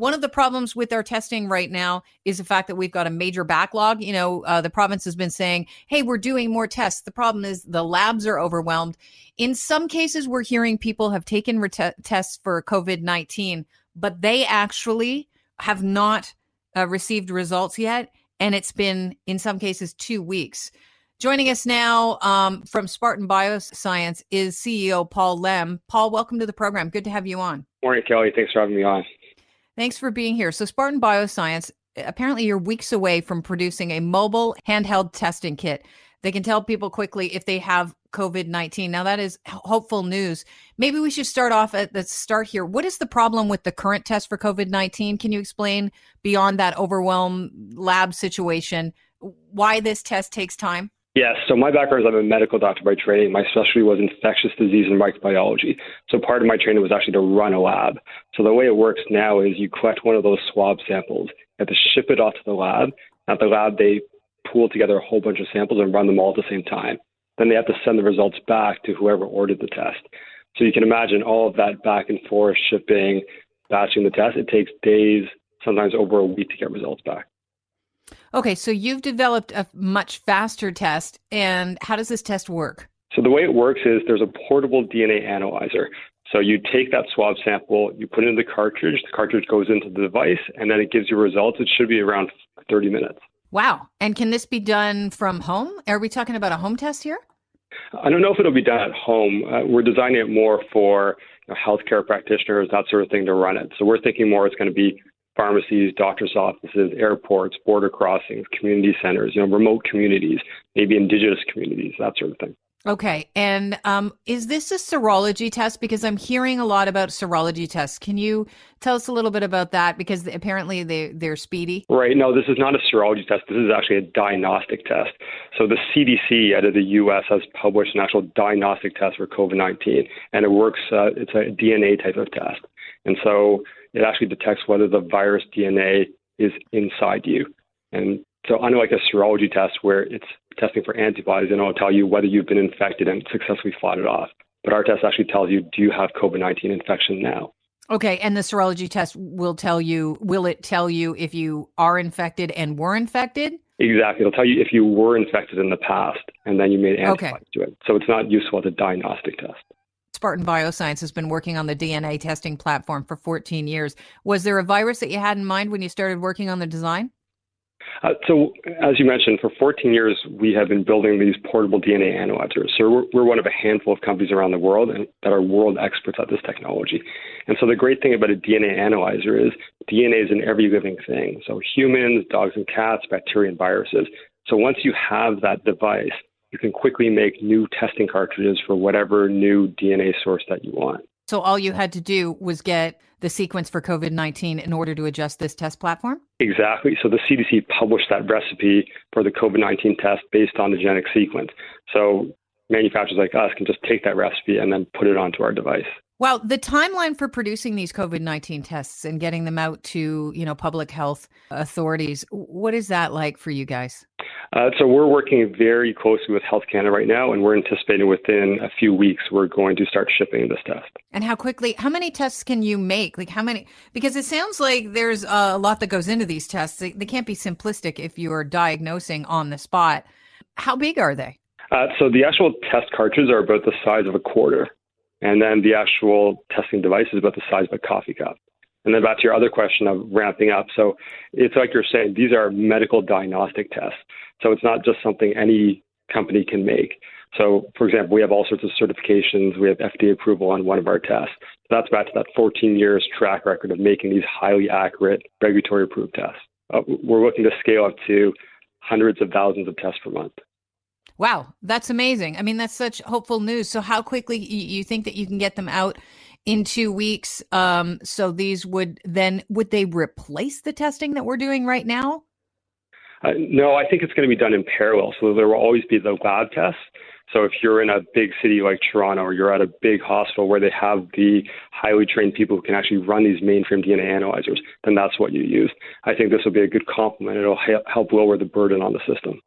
One of the problems with our testing right now is the fact that we've got a major backlog. You know, uh, the province has been saying, hey, we're doing more tests. The problem is the labs are overwhelmed. In some cases, we're hearing people have taken tests for COVID 19, but they actually have not uh, received results yet. And it's been, in some cases, two weeks. Joining us now um, from Spartan Bioscience is CEO Paul Lem. Paul, welcome to the program. Good to have you on. Morning, Kelly. Thanks for having me on. Thanks for being here. So, Spartan Bioscience, apparently, you're weeks away from producing a mobile handheld testing kit. They can tell people quickly if they have COVID 19. Now, that is hopeful news. Maybe we should start off at the start here. What is the problem with the current test for COVID 19? Can you explain beyond that overwhelm lab situation why this test takes time? Yes. So my background is I'm a medical doctor by training. My specialty was infectious disease and microbiology. So part of my training was actually to run a lab. So the way it works now is you collect one of those swab samples, you have to ship it off to the lab. At the lab, they pool together a whole bunch of samples and run them all at the same time. Then they have to send the results back to whoever ordered the test. So you can imagine all of that back and forth shipping, batching the test. It takes days, sometimes over a week to get results back. Okay, so you've developed a much faster test, and how does this test work? So the way it works is there's a portable DNA analyzer. So you take that swab sample, you put it in the cartridge, the cartridge goes into the device, and then it gives you results. It should be around 30 minutes. Wow. And can this be done from home? Are we talking about a home test here? I don't know if it'll be done at home. Uh, we're designing it more for you know, healthcare practitioners, that sort of thing, to run it. So we're thinking more it's going to be pharmacies, doctors' offices, airports, border crossings, community centers, you know, remote communities, maybe indigenous communities, that sort of thing. Okay. And um, is this a serology test? Because I'm hearing a lot about serology tests. Can you tell us a little bit about that? Because apparently they, they're speedy. Right. No, this is not a serology test. This is actually a diagnostic test. So the CDC out of the U.S. has published an actual diagnostic test for COVID 19, and it works, uh, it's a DNA type of test. And so it actually detects whether the virus DNA is inside you. And so, unlike a serology test where it's testing for antibodies and it'll tell you whether you've been infected and successfully fought it off, but our test actually tells you, do you have COVID 19 infection now? Okay, and the serology test will tell you, will it tell you if you are infected and were infected? Exactly. It'll tell you if you were infected in the past and then you made antibodies okay. to it. So it's not useful as a diagnostic test. Spartan Bioscience has been working on the DNA testing platform for 14 years. Was there a virus that you had in mind when you started working on the design? Uh, so, as you mentioned, for 14 years, we have been building these portable DNA analyzers. So, we're, we're one of a handful of companies around the world and, that are world experts at this technology. And so, the great thing about a DNA analyzer is DNA is in every living thing. So, humans, dogs and cats, bacteria and viruses. So, once you have that device, you can quickly make new testing cartridges for whatever new DNA source that you want. So all you had to do was get the sequence for COVID 19 in order to adjust this test platform? Exactly. So the CDC published that recipe for the COVID 19 test based on the genetic sequence. So manufacturers like us can just take that recipe and then put it onto our device. Well, the timeline for producing these COVID nineteen tests and getting them out to you know public health authorities, what is that like for you guys? Uh, so we're working very closely with Health Canada right now, and we're anticipating within a few weeks we're going to start shipping this test. And how quickly? How many tests can you make? Like how many? Because it sounds like there's a lot that goes into these tests. They, they can't be simplistic if you are diagnosing on the spot. How big are they? Uh, so the actual test cartridges are about the size of a quarter. And then the actual testing device is about the size of a coffee cup. And then back to your other question of ramping up. So it's like you're saying, these are medical diagnostic tests. So it's not just something any company can make. So, for example, we have all sorts of certifications. We have FDA approval on one of our tests. That's back to that 14 years track record of making these highly accurate, regulatory approved tests. Uh, we're looking to scale up to hundreds of thousands of tests per month. Wow, that's amazing. I mean, that's such hopeful news. So, how quickly you think that you can get them out in two weeks? Um, so these would then would they replace the testing that we're doing right now? Uh, no, I think it's going to be done in parallel. So there will always be the lab tests. So if you're in a big city like Toronto or you're at a big hospital where they have the highly trained people who can actually run these mainframe DNA analyzers, then that's what you use. I think this will be a good complement. It'll help lower the burden on the system.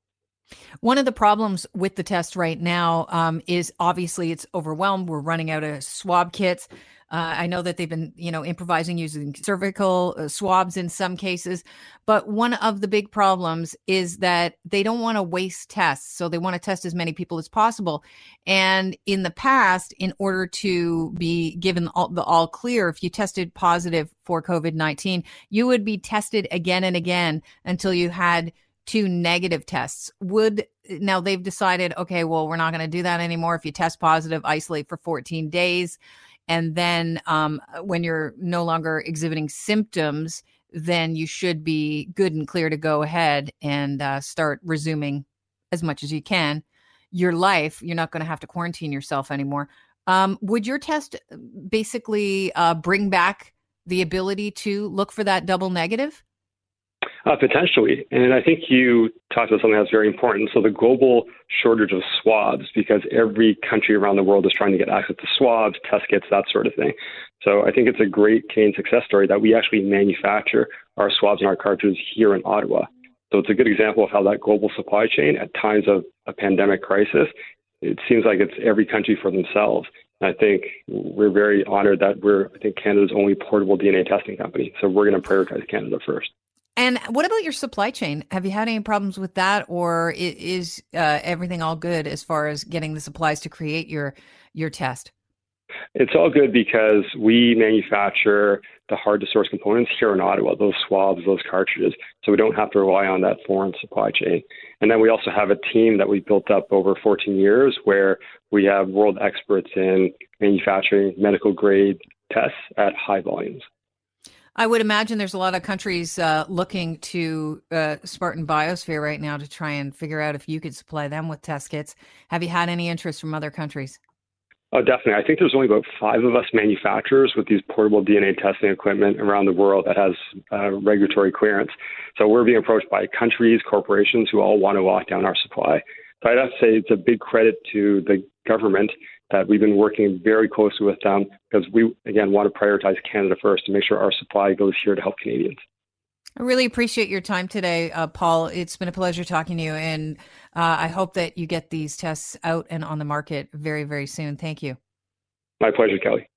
One of the problems with the test right now um, is obviously it's overwhelmed. We're running out of swab kits. Uh, I know that they've been, you know, improvising using cervical uh, swabs in some cases, but one of the big problems is that they don't want to waste tests, so they want to test as many people as possible. And in the past, in order to be given all, the all clear, if you tested positive for COVID nineteen, you would be tested again and again until you had two negative tests. Would now they've decided, okay, well, we're not going to do that anymore. If you test positive, isolate for 14 days. And then um, when you're no longer exhibiting symptoms, then you should be good and clear to go ahead and uh, start resuming as much as you can your life. You're not going to have to quarantine yourself anymore. Um, would your test uh, basically uh, bring back the ability to look for that double negative? Uh, potentially. And I think you talked about something that's very important. So, the global shortage of swabs, because every country around the world is trying to get access to swabs, test kits, that sort of thing. So, I think it's a great Canadian success story that we actually manufacture our swabs and our cartridges here in Ottawa. So, it's a good example of how that global supply chain, at times of a pandemic crisis, it seems like it's every country for themselves. I think we're very honored that we're, I think, Canada's only portable DNA testing company. So we're going to prioritize Canada first. And what about your supply chain? Have you had any problems with that, or is uh, everything all good as far as getting the supplies to create your your test? It's all good because we manufacture the hard to source components here in Ottawa, those swabs, those cartridges. So we don't have to rely on that foreign supply chain. And then we also have a team that we've built up over 14 years where we have world experts in manufacturing medical grade tests at high volumes. I would imagine there's a lot of countries uh, looking to uh, Spartan Bioscience right now to try and figure out if you could supply them with test kits. Have you had any interest from other countries? Oh, definitely. I think there's only about five of us manufacturers with these portable DNA testing equipment around the world that has uh, regulatory clearance. So we're being approached by countries, corporations who all want to lock down our supply. So I'd have to say it's a big credit to the government that we've been working very closely with them because we, again, want to prioritize Canada first to make sure our supply goes here to help Canadians. I really appreciate your time today, uh, Paul. It's been a pleasure talking to you, and uh, I hope that you get these tests out and on the market very, very soon. Thank you. My pleasure, Kelly.